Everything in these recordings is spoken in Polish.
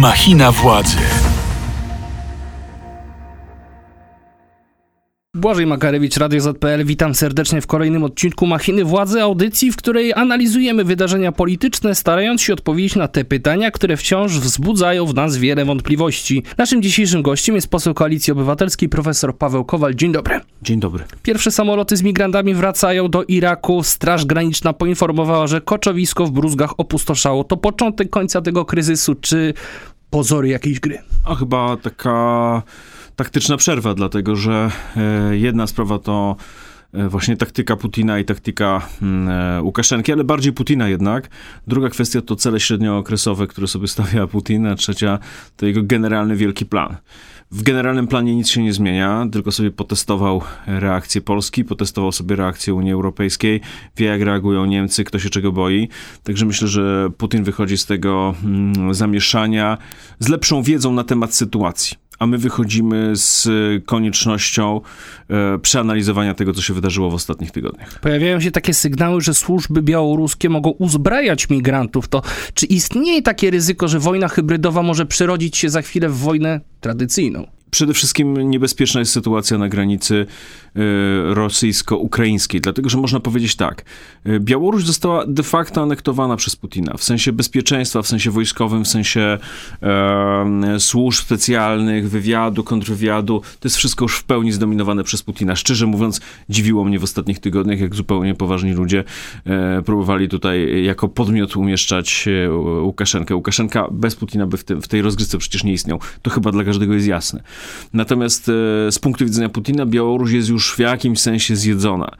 Machina władzy. Błażej Makarewicz, Radio ZPL. Witam serdecznie w kolejnym odcinku Machiny Władzy, audycji, w której analizujemy wydarzenia polityczne, starając się odpowiedzieć na te pytania, które wciąż wzbudzają w nas wiele wątpliwości. Naszym dzisiejszym gościem jest poseł Koalicji Obywatelskiej, profesor Paweł Kowal. Dzień dobry. Dzień dobry. Pierwsze samoloty z migrantami wracają do Iraku. Straż Graniczna poinformowała, że koczowisko w Bruzgach opustoszało. To początek końca tego kryzysu, czy pozory jakiejś gry? A chyba taka taktyczna przerwa, dlatego że e, jedna sprawa to właśnie taktyka Putina i taktyka mm, e, Łukaszenki, ale bardziej Putina jednak. Druga kwestia to cele średniookresowe, które sobie stawia Putin, a trzecia to jego generalny wielki plan. W generalnym planie nic się nie zmienia, tylko sobie potestował reakcję Polski, potestował sobie reakcję Unii Europejskiej, wie jak reagują Niemcy, kto się czego boi. Także myślę, że Putin wychodzi z tego mm, zamieszania z lepszą wiedzą na temat sytuacji a my wychodzimy z koniecznością e, przeanalizowania tego, co się wydarzyło w ostatnich tygodniach. Pojawiają się takie sygnały, że służby białoruskie mogą uzbrajać migrantów. To czy istnieje takie ryzyko, że wojna hybrydowa może przerodzić się za chwilę w wojnę tradycyjną? Przede wszystkim niebezpieczna jest sytuacja na granicy y, rosyjsko-ukraińskiej, dlatego że można powiedzieć tak. Y, Białoruś została de facto anektowana przez Putina w sensie bezpieczeństwa, w sensie wojskowym, w sensie e, służb specjalnych, wywiadu, kontrwywiadu. To jest wszystko już w pełni zdominowane przez Putina. Szczerze mówiąc, dziwiło mnie w ostatnich tygodniach, jak zupełnie poważni ludzie e, próbowali tutaj jako podmiot umieszczać e, Łukaszenkę. Łukaszenka bez Putina by w, tym, w tej rozgrywce przecież nie istniał. To chyba dla każdego jest jasne. Natomiast e, z punktu widzenia Putina Białoruś jest już w jakimś sensie zjedzona.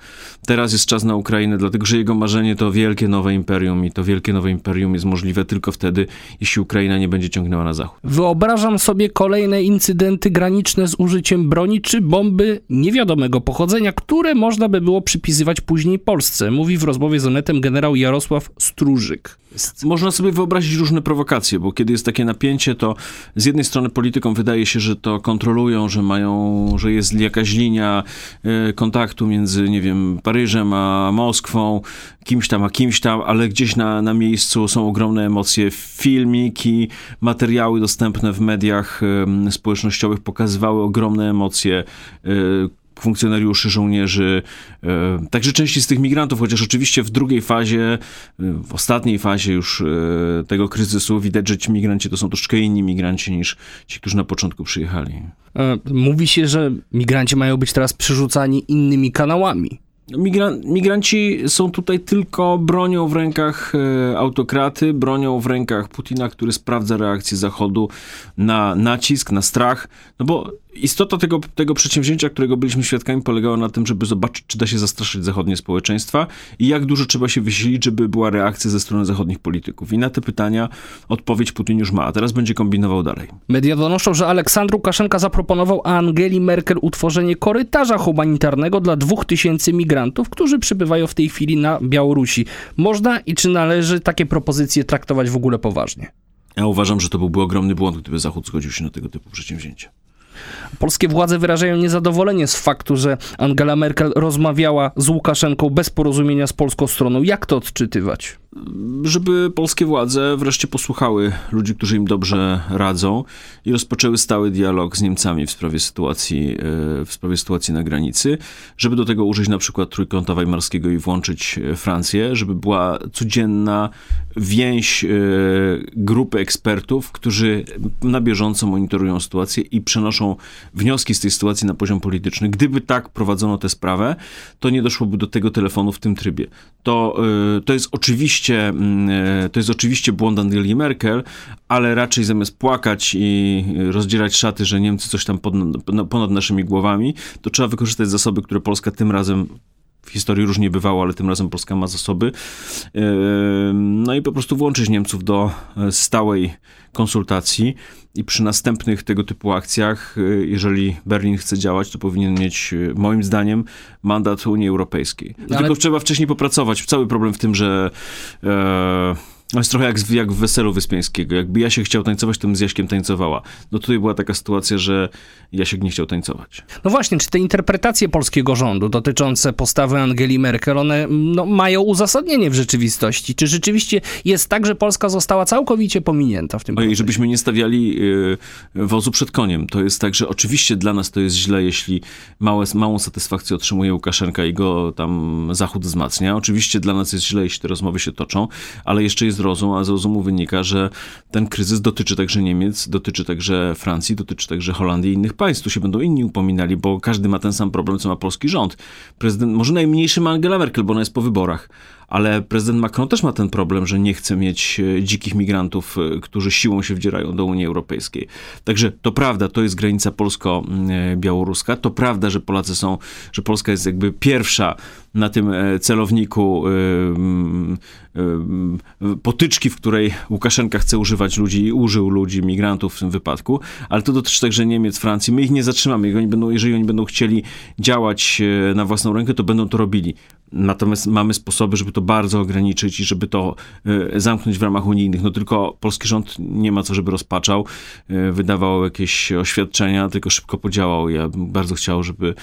Teraz jest czas na Ukrainę, dlatego że jego marzenie to wielkie nowe imperium i to wielkie nowe imperium jest możliwe tylko wtedy, jeśli Ukraina nie będzie ciągnęła na zachód. Wyobrażam sobie kolejne incydenty graniczne z użyciem broni czy bomby niewiadomego pochodzenia, które można by było przypisywać później Polsce, mówi w rozmowie z Onetem generał Jarosław Stróżyk. Można sobie wyobrazić różne prowokacje, bo kiedy jest takie napięcie, to z jednej strony politykom wydaje się, że to kontrolują, że mają, że jest jakaś linia e, kontaktu między, nie wiem, Paryżem a Moskwą, kimś tam a kimś tam, ale gdzieś na, na miejscu są ogromne emocje. Filmiki, materiały dostępne w mediach społecznościowych pokazywały ogromne emocje e, funkcjonariuszy, żołnierzy, e, także części z tych migrantów, chociaż oczywiście w drugiej fazie, e, w ostatniej fazie już e, tego kryzysu widać, że ci migranci to są troszkę inni migranci niż ci, którzy na początku przyjechali. Mówi się, że migranci mają być teraz przerzucani innymi kanałami. Migran migranci są tutaj tylko bronią w rękach autokraty, bronią w rękach Putina, który sprawdza reakcję Zachodu na nacisk, na strach. No bo istota tego, tego przedsięwzięcia, którego byliśmy świadkami, polegała na tym, żeby zobaczyć, czy da się zastraszyć zachodnie społeczeństwa i jak dużo trzeba się wysilić, żeby była reakcja ze strony zachodnich polityków. I na te pytania odpowiedź Putin już ma, a teraz będzie kombinował dalej. Media donoszą, że Aleksandr Łukaszenka zaproponował Angeli Merkel utworzenie korytarza humanitarnego dla dwóch tysięcy migrantów, którzy przybywają w tej chwili na Białorusi. Można i czy należy takie propozycje traktować w ogóle poważnie? Ja uważam, że to byłby ogromny błąd, gdyby Zachód zgodził się na tego typu przedsięwzięcia. Polskie władze wyrażają niezadowolenie z faktu, że Angela Merkel rozmawiała z Łukaszenką bez porozumienia z polską stroną. Jak to odczytywać? Żeby polskie władze wreszcie posłuchały ludzi, którzy im dobrze radzą i rozpoczęły stały dialog z Niemcami w sprawie sytuacji, e, w sprawie sytuacji na granicy, żeby do tego użyć na przykład trójkąta weimarskiego i włączyć e, Francję, żeby była codzienna więź e, grupy ekspertów, którzy na bieżąco monitorują sytuację i przenoszą wnioski z tej sytuacji na poziom polityczny. Gdyby tak prowadzono tę sprawę, to nie doszłoby do tego telefonu w tym trybie. To, to jest oczywiście oczywiście, mm, e, to jest oczywiście błąd Angeli Merkel, ale raczej zamiast płakać i rozdzierać szaty, że Niemcy coś tam no, ponad naszymi głowami, to trzeba wykorzystać zasoby, które Polska tym razem historii różnie bywało, ale tym razem Polska ma zasoby. E, no i po prostu włączyć Niemców do e, stałej konsultacji i przy następnych tego typu akcjach, e, jeżeli Berlin chce działać, to powinien mieć, moim zdaniem, mandat Unii Europejskiej. Dlatego ale... trzeba wcześniej popracować. Cały problem w tym, że To jest trochę jak, jak w weselu Wyspiańskiego. Jakby Jasiek chciał tańcować, to bym z Jaśkiem tańcowała. No tutaj była taka sytuacja, że Jasiek nie chciał tańcować. No właśnie, czy te interpretacje polskiego rządu dotyczące postawy Angeli Merkel, one no, mają uzasadnienie w rzeczywistości? Czy rzeczywiście jest tak, że Polska została całkowicie pominięta w tym Ojej, żebyśmy nie stawiali y, wozu przed koniem. To jest tak, że oczywiście dla nas to jest źle, jeśli małe, małą satysfakcję otrzymuje Łukaszenka i go tam Zachód wzmacnia. Oczywiście dla nas jest źle, jeśli te rozmowy się toczą, ale jeszcze jest rozum, a z rozumu wynika, że ten kryzys dotyczy także Niemiec, dotyczy także Francji, dotyczy także Holandii i innych państw. Tu się będą inni upominali, bo każdy ma ten sam problem, co ma polski rząd. Prezydent, może najmniejszy ma Angela Merkel, bo ona jest po wyborach ale prezydent Macron też ma ten problem, że nie chce mieć e, dzikich migrantów, e, którzy siłą się wdzierają do Unii Europejskiej. Także to prawda, to jest granica polsko-białoruska. To prawda, że Polacy są, że Polska jest jakby pierwsza na tym e, celowniku potyczki, w której Łukaszenka chce używać ludzi i użył ludzi, migrantów w tym wypadku, ale to dotyczy także Niemiec, Francji. My ich nie zatrzymamy. Oni będą, jeżeli oni będą chcieli działać na własną rękę, to będą to robili. Natomiast mamy sposoby, żeby to bardzo ograniczyć i żeby to e, zamknąć w ramach unijnych. No tylko polski rząd nie ma co, żeby rozpaczał, e, wydawał jakieś oświadczenia, tylko szybko podziałał. Ja bym bardzo chciał, żeby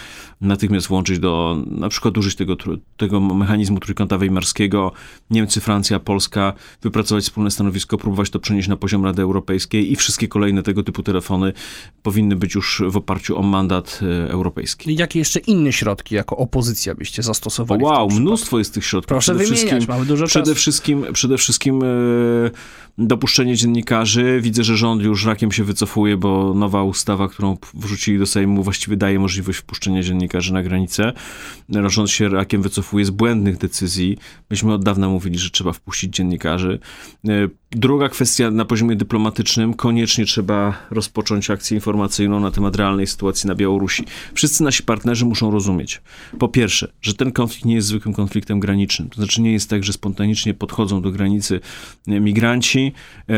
natychmiast włączyć do, na przykład użyć tego, tego mechanizmu trójkąta wejmarskiego, Niemcy, Francja, Polska, wypracować wspólne stanowisko, próbować to przenieść na poziom Rady Europejskiej i wszystkie kolejne tego typu telefony powinny być już w oparciu o mandat e, europejski. Jakie jeszcze inne środki jako opozycja byście zastosowali? Wow, Wow, mnóstwo jest tych środków. Proszę przede wymieniać, mamy dużo przede czasu. Wszystkim, przede wszystkim e, dopuszczenie dziennikarzy. Widzę, że rząd już rakiem się wycofuje, bo nowa ustawa, którą wrzucili do Sejmu, właściwie daje możliwość wpuszczenia dziennikarzy na granicę. Rząd się rakiem wycofuje z błędnych decyzji. Myśmy od dawna mówili, że trzeba wpuścić dziennikarzy. E, druga kwestia na poziomie dyplomatycznym. Koniecznie trzeba rozpocząć akcję informacyjną na temat realnej sytuacji na Białorusi. Wszyscy nasi partnerzy muszą rozumieć. Po pierwsze, że ten konflikt nie jest zwykłym konfliktem granicznym. To znaczy nie jest tak, że spontanicznie podchodzą do granicy migranci e,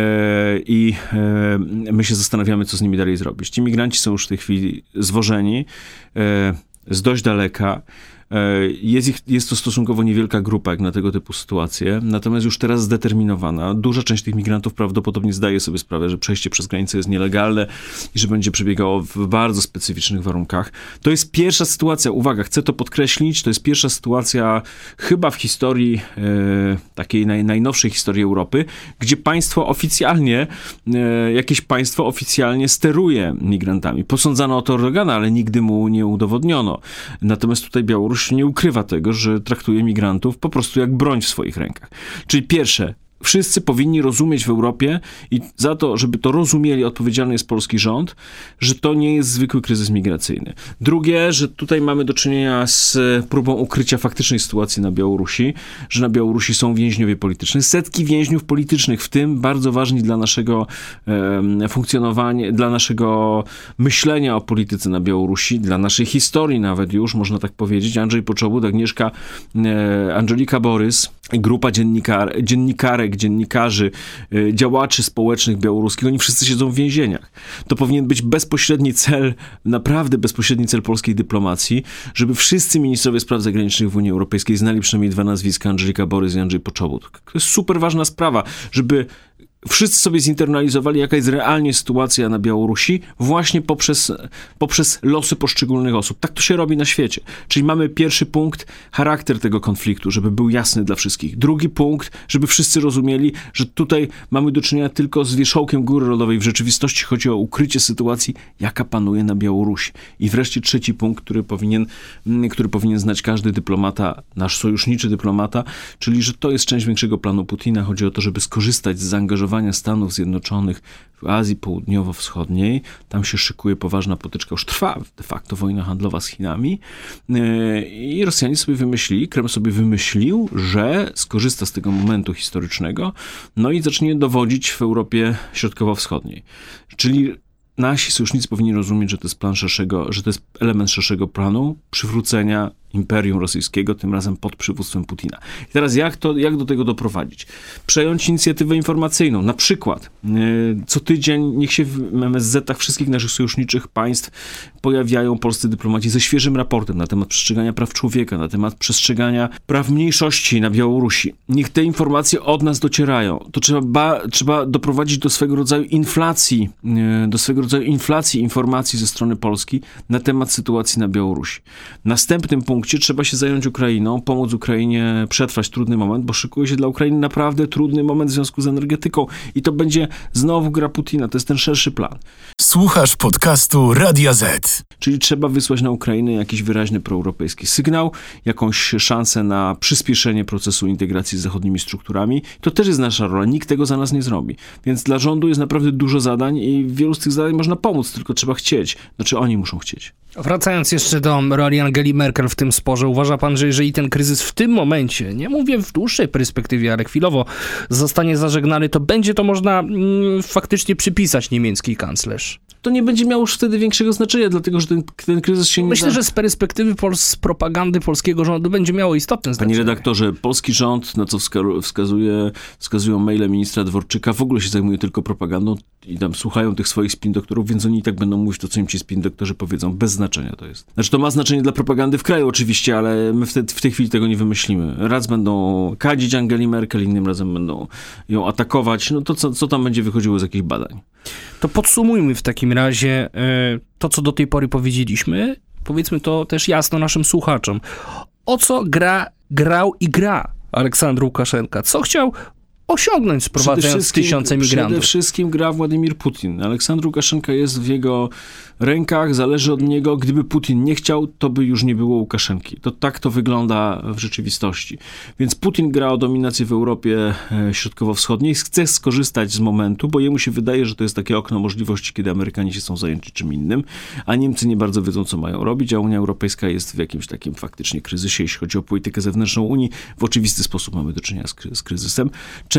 i e, my się zastanawiamy, co z nimi dalej zrobić. Ci migranci są już w tej chwili zwożeni e, z dość daleka. E, jest, ich, jest to stosunkowo niewielka grupa jak na tego typu sytuacje, natomiast już teraz zdeterminowana. Duża część tych migrantów prawdopodobnie zdaje sobie sprawę, że przejście przez granicę jest nielegalne i że będzie przebiegało w bardzo specyficznych warunkach. To jest pierwsza sytuacja, uwaga, chcę to podkreślić, to jest pierwsza sytuacja chyba w historii, e, takiej naj, najnowszej historii Europy, gdzie państwo oficjalnie, e, jakieś państwo oficjalnie steruje migrantami. Posądzano o to Erdogana, ale nigdy mu nie udowodniono. Natomiast tutaj Białoruś Białoruś nie ukrywa tego, że traktuje migrantów po prostu jak broń w swoich rękach. Czyli pierwsze, Wszyscy powinni rozumieć w Europie i za to, żeby to rozumieli, odpowiedzialny jest polski rząd, że to nie jest zwykły kryzys migracyjny. Drugie, że tutaj mamy do czynienia z próbą ukrycia faktycznej sytuacji na Białorusi, że na Białorusi są więźniowie polityczni, setki więźniów politycznych, w tym bardzo ważni dla naszego e, funkcjonowania, dla naszego myślenia o polityce na Białorusi, dla naszej historii nawet już, można tak powiedzieć. Andrzej Poczobut, Agnieszka, e, Angelika Borys, grupa dziennikar, dziennikarek, dziennikarzy, y, działaczy społecznych białoruskich, oni wszyscy siedzą w więzieniach. To powinien być bezpośredni cel, naprawdę bezpośredni cel polskiej dyplomacji, żeby wszyscy ministrowie spraw zagranicznych w Unii Europejskiej znali przynajmniej dwa nazwiska, Angelika Borys i Andrzej Poczobut. To jest super ważna sprawa, żeby wszyscy sobie zinternalizowali, jaka jest realnie sytuacja na Białorusi, właśnie poprzez, poprzez losy poszczególnych osób. Tak to się robi na świecie. Czyli mamy pierwszy punkt, charakter tego konfliktu, żeby był jasny dla wszystkich. Drugi punkt, żeby wszyscy rozumieli, że tutaj mamy do czynienia tylko z wierzchołkiem góry lodowej. W rzeczywistości chodzi o ukrycie sytuacji, jaka panuje na Białorusi. I wreszcie trzeci punkt, który powinien, który powinien znać każdy dyplomata, nasz sojuszniczy dyplomata, czyli że to jest część większego planu Putina. Chodzi o to, żeby skorzystać z zaangażowania Stanów Zjednoczonych w Azji Południowo-Wschodniej. Tam się szykuje poważna potyczka, już trwa de facto wojna handlowa z Chinami. E, I Rosjanie sobie wymyślili, Kreml sobie wymyślił, że skorzysta z tego momentu historycznego, no i zacznie dowodzić w Europie Środkowo-Wschodniej. Czyli nasi sojusznicy powinni rozumieć, że to jest plan szerszego, że to jest element szerszego planu przywrócenia imperium rosyjskiego, tym razem pod przywództwem Putina. I teraz jak, to, jak do tego doprowadzić? Przejąć inicjatywę informacyjną. Na przykład yy, co tydzień niech się w MSZ-ach wszystkich naszych sojuszniczych państw pojawiają polscy dyplomaci ze świeżym raportem na temat przestrzegania praw człowieka, na temat przestrzegania praw mniejszości na Białorusi. Niech te informacje od nas docierają. To trzeba, ba, trzeba doprowadzić do swego rodzaju inflacji, yy, do swego rodzaju inflacji informacji ze strony Polski na temat sytuacji na Białorusi. Następnym punktem punkcie trzeba się zająć Ukrainą, pomóc Ukrainie przetrwać trudny moment, bo szykuje się dla Ukrainy naprawdę trudny moment w związku z energetyką i to będzie znowu gra Putina, to jest ten szerszy plan. Słuchasz podcastu Radia Z. Czyli trzeba wysłać na Ukrainę jakiś wyraźny proeuropejski sygnał, jakąś szansę na przyspieszenie procesu integracji z zachodnimi strukturami. To też jest nasza rola, nikt tego za nas nie zrobi. Więc dla rządu jest naprawdę dużo zadań i wielu z tych zadań można pomóc, tylko trzeba chcieć. Znaczy oni muszą chcieć. Wracając jeszcze do roli Angeli Merkel w tym sporze, uważa pan, że jeżeli ten kryzys w tym momencie, nie mówię w dłuższej perspektywie, ale chwilowo zostanie zażegnany, to będzie to można mm, faktycznie przypisać niemiecki kanclerz? To nie będzie miało już wtedy większego znaczenia, dlatego że ten, ten kryzys się nie Myślę, da... że z perspektywy z propagandy polskiego rządu będzie miało istotne znaczenie. Panie redaktorze, polski rząd, na co wskazuje, wskazują maile ministra Dworczyka, w ogóle się zajmuje tylko propagandą i tam słuchają tych swoich spin doktorów, więc oni i tak będą mówić to, co im ci spin doktorzy powiedzą. Bez znaczenia to jest. Znaczy to ma znaczenie dla propagandy w kraju oczywiście, ale my w, te, w tej chwili tego nie wymyślimy. Raz będą kadzić Angeli Merkel, innym razem będą ją atakować. No to co, co tam będzie wychodziło z jakichś badań? To podsumujmy w takim razie e, to, co do tej pory powiedzieliśmy. Powiedzmy to też jasno naszym słuchaczom. O co gra, grał i gra Aleksandr Łukaszenka? Co chciał osiągnąć, sprowadzając tysiące migrantów. Przede wszystkim gra Władimir Putin. Aleksandr Łukaszenka jest w jego rękach, zależy od niego. Gdyby Putin nie chciał, to by już nie było Łukaszenki. To tak to wygląda w rzeczywistości. Więc Putin gra o dominację w Europie e, Środkowo-Wschodniej, chce skorzystać z momentu, bo jemu się wydaje, że to jest takie okno możliwości, kiedy Amerykanie się są zajęci czym innym, a Niemcy nie bardzo wiedzą, co mają robić, a Unia Europejska jest w jakimś takim faktycznie kryzysie, jeśli chodzi o politykę zewnętrzną Unii. W oczywisty sposób mamy do czynienia z, kryzysem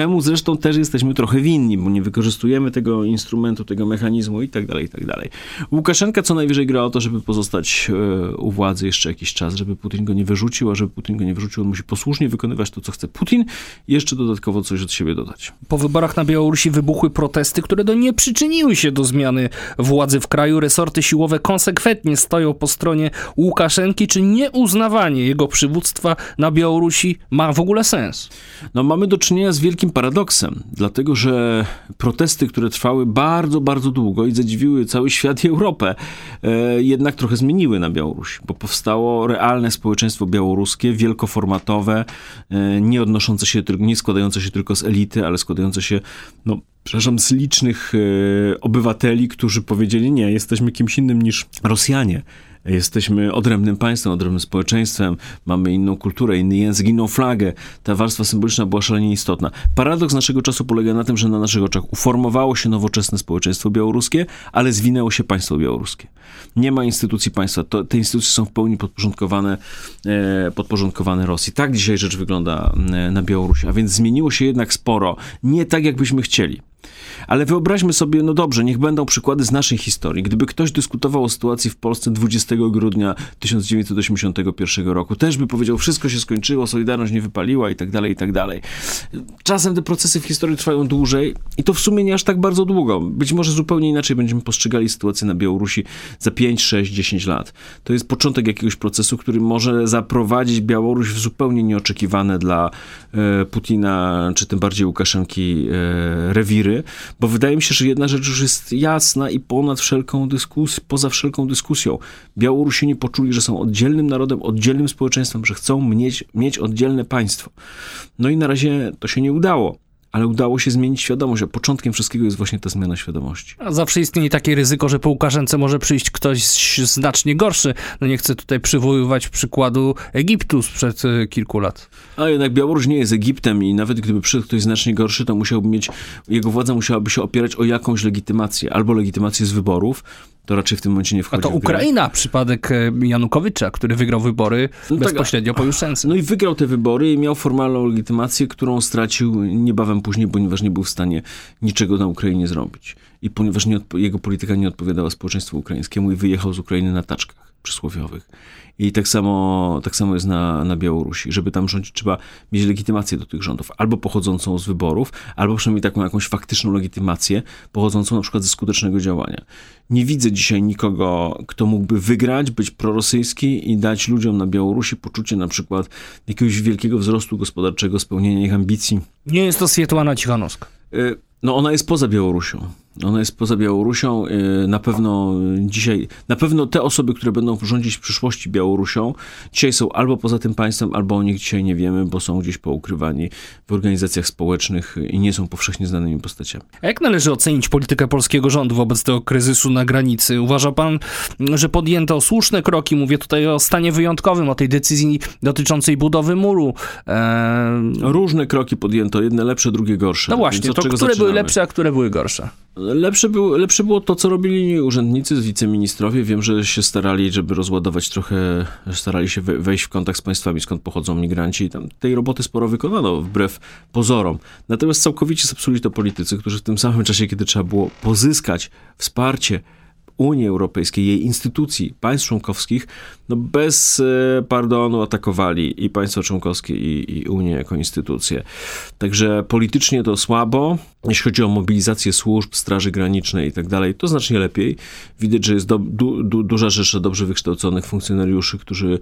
czemu zresztą też jesteśmy trochę winni, bo nie wykorzystujemy tego instrumentu, tego mechanizmu i tak dalej, i tak dalej. Łukaszenka co najwyżej gra o to, żeby pozostać e, u władzy jeszcze jakiś czas, żeby Putin go nie wyrzucił, a żeby Putin go nie wyrzucił, on musi posłusznie wykonywać to, co chce Putin i jeszcze dodatkowo coś od siebie dodać. Po wyborach na Białorusi wybuchły protesty, które do nie przyczyniły się do zmiany władzy w kraju. Resorty siłowe konsekwentnie stoją po stronie Łukaszenki. Czy nieuznawanie jego przywództwa na Białorusi ma w ogóle sens? No mamy do czynienia z wielkim paradoksem, dlatego że protesty, które trwały bardzo, bardzo długo i zadziwiły cały świat i Europę, e, jednak trochę zmieniły na Białorusi, bo powstało realne społeczeństwo białoruskie, wielkoformatowe, e, nie odnoszące się, nie składające się tylko z elity, ale składające się, no, przepraszam, z licznych e, obywateli, którzy powiedzieli, nie, jesteśmy kimś innym niż Rosjanie. Jesteśmy odrębnym państwem, odrębnym społeczeństwem, mamy inną kulturę, inny język, inną flagę. Ta warstwa symboliczna była szalenie istotna. Paradoks naszego czasu polega na tym, że na naszych oczach uformowało się nowoczesne społeczeństwo białoruskie, ale zwinęło się państwo białoruskie. Nie ma instytucji państwa. To, te instytucje są w pełni podporządkowane, e, podporządkowane Rosji. Tak dzisiaj rzecz wygląda e, na Białorusi. A więc zmieniło się jednak sporo. Nie tak, jakbyśmy chcieli. Ale wyobraźmy sobie, no dobrze, niech będą przykłady z naszej historii. Gdyby ktoś dyskutował o sytuacji w Polsce 20 grudnia 1981 roku, też by powiedział, wszystko się skończyło, Solidarność nie wypaliła i tak dalej, i tak dalej. Czasem te procesy w historii trwają dłużej i to w sumie nie aż tak bardzo długo. Być może zupełnie inaczej będziemy postrzegali sytuację na Białorusi za 5, 6, 10 lat. To jest początek jakiegoś procesu, który może zaprowadzić Białoruś w zupełnie nieoczekiwane dla e, Putina, czy tym bardziej Łukaszenki e, rewiry bo wydaje mi się, że jedna rzecz już jest jasna i ponad wszelką dyskusją, poza wszelką dyskusją. Białorusini poczuli, że są oddzielnym narodem, oddzielnym społeczeństwem, że chcą mieć, mieć oddzielne państwo. No i na razie to się nie udało ale udało się zmienić świadomość, a początkiem wszystkiego jest właśnie ta zmiana świadomości. A zawsze istnieje takie ryzyko, że po Łukaszence może przyjść ktoś znacznie gorszy. No nie chcę tutaj przywoływać przykładu Egiptu sprzed e, kilku lat. A jednak Białoruś nie jest Egiptem i nawet gdyby przyszedł ktoś znacznie gorszy, to musiałby mieć, jego władza musiałaby się opierać o jakąś legitymację, albo legitymację z wyborów, to raczej w tym momencie nie wchodzi. A to Ukraina, przypadek e, Janukowycza, który wygrał wybory no tak, bezpośrednio tak, po Juszczence. No i wygrał te wybory i miał formalną legitymację, którą stracił niebawem później, ponieważ nie był w stanie niczego na Ukrainie zrobić. I ponieważ nie, jego polityka nie odpowiadała społeczeństwu ukraińskiemu i wyjechał z Ukrainy na taczkach. Przysłowiowych. I tak samo, tak samo jest na, na Białorusi. Żeby tam rządzić, trzeba mieć legitymację do tych rządów, albo pochodzącą z wyborów, albo przynajmniej taką jakąś faktyczną legitymację, pochodzącą na przykład ze skutecznego działania. Nie widzę dzisiaj nikogo, kto mógłby wygrać, być prorosyjski i dać ludziom na Białorusi poczucie na przykład jakiegoś wielkiego wzrostu gospodarczego, spełnienia ich ambicji. Nie jest to Swietłana Cichanowska. Y, no ona jest poza Białorusią. Ona jest poza Białorusią. Y, na pewno dzisiaj, na pewno te osoby, które będą rządzić w przyszłości Białorusią, dzisiaj są albo poza tym państwem, albo o nich dzisiaj nie wiemy, bo są gdzieś poukrywani w organizacjach społecznych i nie są powszechnie znanymi postaciami. A jak należy ocenić politykę polskiego rządu wobec tego kryzysu na granicy? Uważa pan, że podjęto słuszne kroki? Mówię tutaj o stanie wyjątkowym, o tej decyzji dotyczącej budowy muru. Eee... Różne kroki podjęto, jedne lepsze, drugie gorsze. No właśnie, to które zaczynamy? były lepsze, a które były gorsze? Lepsze, był, lepsze było to, co robili urzędnicy, wiceministrowie. Wiem, że się starali, żeby rozładować trochę, starali się wejść w kontakt z państwami, skąd pochodzą migranci. I tam tej roboty sporo wykonano, wbrew pozorom. Natomiast całkowicie zepsuli to politycy, którzy w tym samym czasie, kiedy trzeba było pozyskać wsparcie Unii Europejskiej, jej instytucji, państw członkowskich, no bez e, pardonu atakowali i państwa członkowskie, i, i Unię jako instytucje. Także politycznie to słabo. Jeśli chodzi o mobilizację służb, Straży Granicznej i tak dalej, to znacznie lepiej. Widać, że jest do, du, du, duża rzesza dobrze wykształconych funkcjonariuszy, którzy,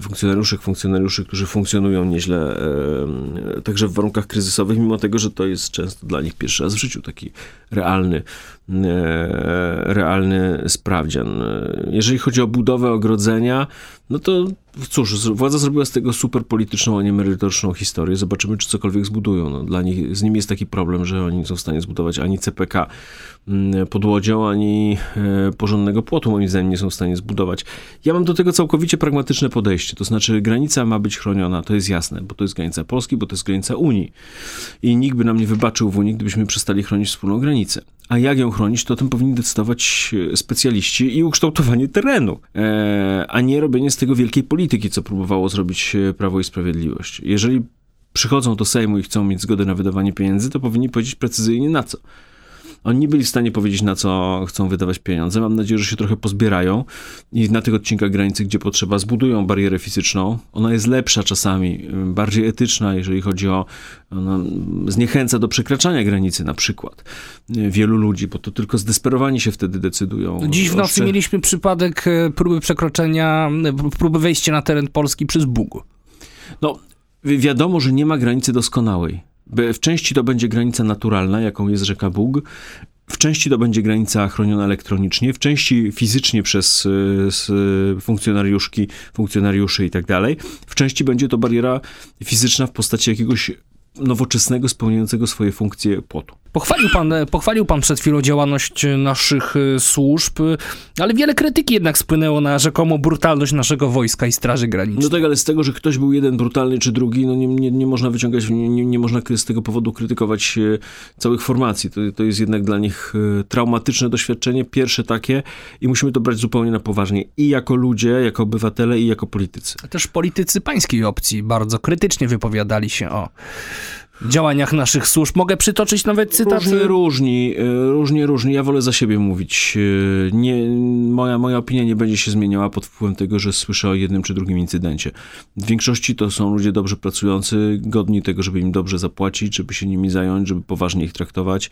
funkcjonariuszy, funkcjonariuszy, którzy funkcjonują nieźle, e, także w warunkach kryzysowych, mimo tego, że to jest często dla nich pierwszy raz w życiu taki realny, e, realny sprawdzian. Jeżeli chodzi o budowę ogrodzenia, no to cóż, władza zrobiła z tego super polityczną, a nie merytoryczną historię. Zobaczymy, czy cokolwiek zbudują. No, dla nich, z nimi jest taki problem, że oni nie są w stanie zbudować ani CPK mm, pod łodzią, ani e, porządnego płotu, moim zdaniem, nie są w stanie zbudować. Ja mam do tego całkowicie pragmatyczne podejście. To znaczy, granica ma być chroniona, to jest jasne, bo to jest granica Polski, bo to jest granica Unii. I nikt by nam nie wybaczył w Unii, gdybyśmy przestali chronić wspólną granicę. A jak ją chronić, to o tym powinni decydować e, specjaliści i ukształtowanie terenu, e, a nie robienie z tego wielkiej polityki, co próbowało zrobić e, Prawo i Sprawiedliwość. Jeżeli przychodzą do Sejmu i chcą mieć zgodę na wydawanie pieniędzy, to powinni powiedzieć precyzyjnie na co. Oni nie byli w stanie powiedzieć, na co chcą wydawać pieniądze. Mam nadzieję, że się trochę pozbierają i na tych odcinkach granicy, gdzie potrzeba, zbudują barierę fizyczną. Ona jest lepsza czasami, bardziej etyczna, jeżeli chodzi o. Ona zniechęca do przekraczania granicy na przykład wielu ludzi, bo to tylko zdesperowani się wtedy decydują. Dziś w nocy mieliśmy przypadek e, próby przekroczenia, próby wejścia na teren Polski przez Bóg. No, wiadomo, że nie ma granicy doskonałej. W części to będzie granica naturalna, jaką jest rzeka Bóg. W części to będzie granica chroniona elektronicznie, w części fizycznie przez y, funkcjonariuszki, funkcjonariuszy i tak dalej. W części będzie to bariera fizyczna w postaci jakiegoś nowoczesnego, spełniającego swoje funkcje płotu. Pochwalił pan, pochwalił pan przed chwilą działalność naszych e, służb, ale wiele krytyki jednak spłynęło na rzekomą brutalność naszego wojska i Straży Granicznej. No tak, ale z tego, że ktoś był jeden brutalny czy drugi, no nie, nie, nie można wyciągać, nie, nie, można z tego powodu krytykować e, całych formacji. To, to jest jednak dla nich e, traumatyczne doświadczenie, pierwsze takie i musimy to brać zupełnie na poważnie. I jako ludzie, jako obywatele i jako politycy. Też politycy pańskiej opcji bardzo krytycznie wypowiadali się o działaniach naszych służb. Mogę przytoczyć nawet cytat? Różnie, różni, e, różnie, różni. Ja wolę za siebie mówić. E, nie, moja, moja opinia nie będzie się zmieniała pod wpływem tego, że słyszę o jednym czy drugim incydencie. W większości to są ludzie dobrze pracujący, godni tego, żeby im dobrze zapłacić, żeby się nimi zająć, żeby poważnie ich traktować.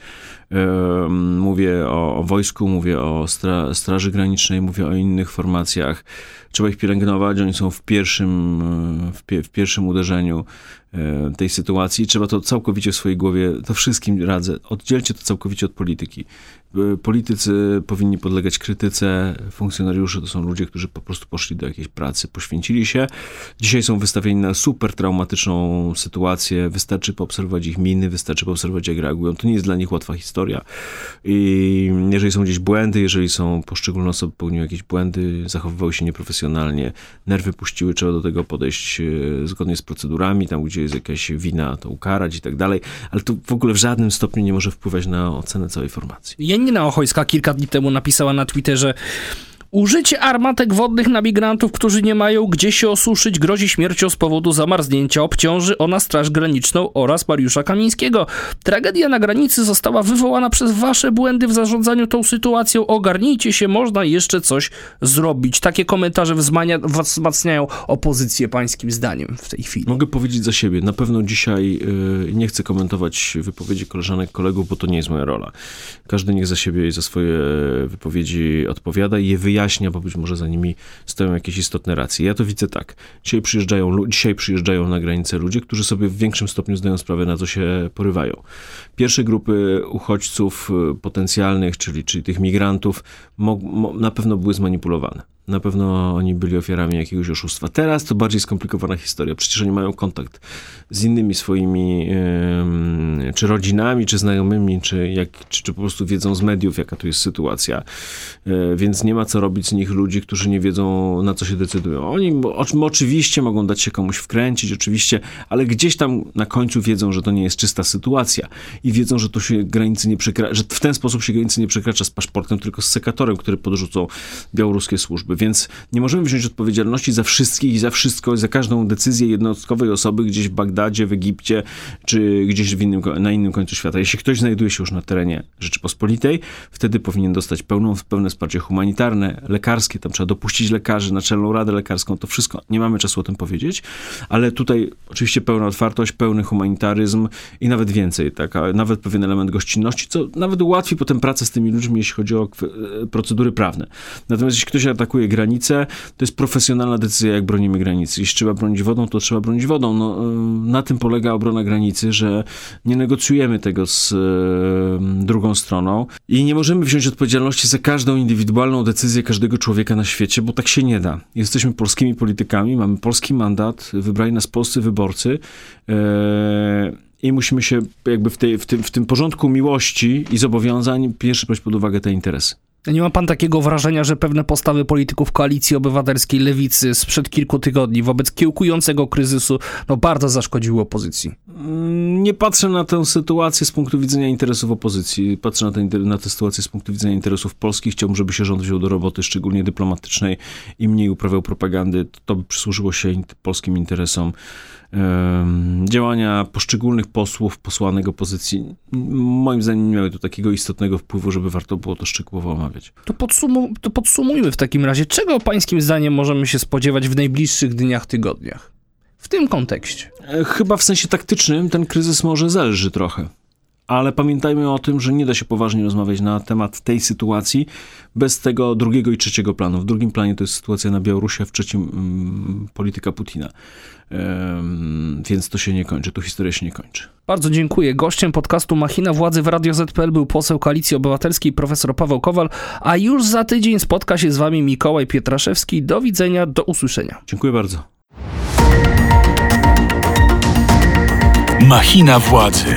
Mówię o, o wojsku, mówię o stra Straży Granicznej, mówię o innych formacjach. Trzeba ich pielęgnować, oni są w pierwszym, e, w, pie w pierwszym uderzeniu E, tej sytuacji. Trzeba to całkowicie w swojej głowie, to wszystkim radzę, oddzielcie to całkowicie od polityki. Politycy powinni podlegać krytyce, funkcjonariusze to są ludzie, którzy po prostu poszli do jakiejś pracy, poświęcili się. Dzisiaj są wystawieni na super traumatyczną sytuację, wystarczy poobserwować ich miny, wystarczy poobserwować jak reagują. To nie jest dla nich łatwa historia. I jeżeli są gdzieś błędy, jeżeli są poszczególne osoby popełniły jakieś błędy, zachowywały się nieprofesjonalnie, nerwy puściły, trzeba do tego podejść e, zgodnie z procedurami, tam gdzie jest jakaś wina, to ukarać i tak dalej, ale to w ogóle w żadnym stopniu nie może wpływać na ocenę całej formacji. Janina Ochojska kilka dni temu napisała na Twitterze Użycie armatek wodnych na migrantów, którzy nie mają gdzie się osuszyć, grozi śmiercią z powodu zamarznięcia, obciąży ona Straż Graniczną oraz Mariusza Kamińskiego. Tragedia na granicy została wywołana przez wasze błędy w zarządzaniu tą sytuacją. Ogarnijcie się, można jeszcze coś zrobić. Takie komentarze wzmania, wzmacniają opozycję pańskim zdaniem w tej chwili. Mogę powiedzieć za siebie. Na pewno dzisiaj yy, nie chcę komentować wypowiedzi koleżanek, kolegów, bo to nie jest moja rola. Każdy niech za siebie i za swoje wypowiedzi odpowiada i je wyjaśnia, bo być może za nimi stoją jakieś istotne racje. Ja to widzę tak. Dzisiaj przyjeżdżają, dzisiaj przyjeżdżają na granicę ludzie, którzy sobie w większym stopniu zdają sprawę, na co się porywają. Pierwsze grupy uchodźców y, potencjalnych, czyli, czyli tych migrantów, mo, mo, na pewno były zmanipulowane. Na pewno oni byli ofiarami jakiegoś oszustwa. Teraz to bardziej skomplikowana historia. Przecież oni mają kontakt z innymi swoimi, yy, czy rodzinami, czy znajomymi, czy, jak, czy, czy, po prostu wiedzą z mediów, jaka tu jest sytuacja. Yy, więc nie ma co robić z nich ludzi, którzy nie wiedzą, na co się decydują. Oni o, oczywiście mogą dać się komuś wkręcić, oczywiście, ale gdzieś tam na końcu wiedzą, że to nie jest czysta sytuacja i wiedzą, że to się granicy nie przekracza, że w ten sposób się granicy nie przekracza z paszportem, tylko z sekatorem, który podrzucą białoruskie służby. Więc nie możemy wziąć odpowiedzialności za wszystkich i za wszystko, za każdą decyzję jednostkowej osoby gdzieś w Bagdadzie, w Egipcie, czy gdzieś innym, na innym końcu świata. Jeśli ktoś znajduje się już na terenie Rzeczypospolitej, wtedy powinien dostać pełną, pełne wsparcie humanitarne, lekarskie, tam trzeba dopuścić lekarzy, naczelną radę lekarską, to wszystko. Nie mamy czasu o tym powiedzieć, ale tutaj oczywiście pełna otwartość, pełny humanitaryzm i nawet więcej, tak, nawet pewien element gościnności, co nawet ułatwi potem pracę z tymi ludźmi, jeśli chodzi o procedury prawne. Natomiast jeśli ktoś atakuje granicę, to jest profesjonalna decyzja, jak bronimy granicy. Jeśli trzeba bronić wodą, to trzeba bronić wodą. No, y, na tym polega obrona granicy, że nie negocjujemy tego z y, drugą stroną i nie możemy wziąć odpowiedzialności za każdą indywidualną decyzję każdego człowieka na świecie, bo tak się nie da. Jesteśmy polskimi politykami, mamy polski mandat, wybrali nas polscy wyborcy. Yy, i musimy się jakby w, tej, w, tym, w tym porządku miłości i zobowiązań pierwszy brać pod uwagę te interesy. Nie ma pan takiego wrażenia, że pewne postawy polityków koalicji obywatelskiej lewicy sprzed kilku tygodni wobec kiełkującego kryzysu no, bardzo zaszkodziły opozycji? Mm, nie patrzę na tę sytuację z punktu widzenia interesów opozycji. Patrzę na tę, na tę sytuację z punktu widzenia interesów polskich. Chciałbym, żeby się rząd wziął do roboty, szczególnie dyplomatycznej i mniej uprawiał propagandy. To by przysłużyło się polskim interesom działania poszczególnych posłów, posłanek opozycji, moim zdaniem nie miały tu takiego istotnego wpływu, żeby warto było to szczegółowo omawiać. To, podsumu to podsumujmy w takim razie, czego pańskim zdaniem możemy się spodziewać w najbliższych dniach, tygodniach? W tym kontekście. E, chyba w sensie taktycznym ten kryzys może zelży trochę ale pamiętajmy o tym, że nie da się poważnie rozmawiać na temat tej sytuacji bez tego drugiego i trzeciego planu. W drugim planie to jest sytuacja na Białorusi, a w trzecim um, polityka Putina. Um, więc to się nie kończy, tu historia się nie kończy. Bardzo dziękuję. Gościem podcastu Machina Władzy w Radio ZPL był poseł Koalicji Obywatelskiej profesor Paweł Kowal, a już za tydzień spotka się z wami Mikołaj Pietraszewski. Do widzenia, do usłyszenia. Dziękuję bardzo. Machina Władzy.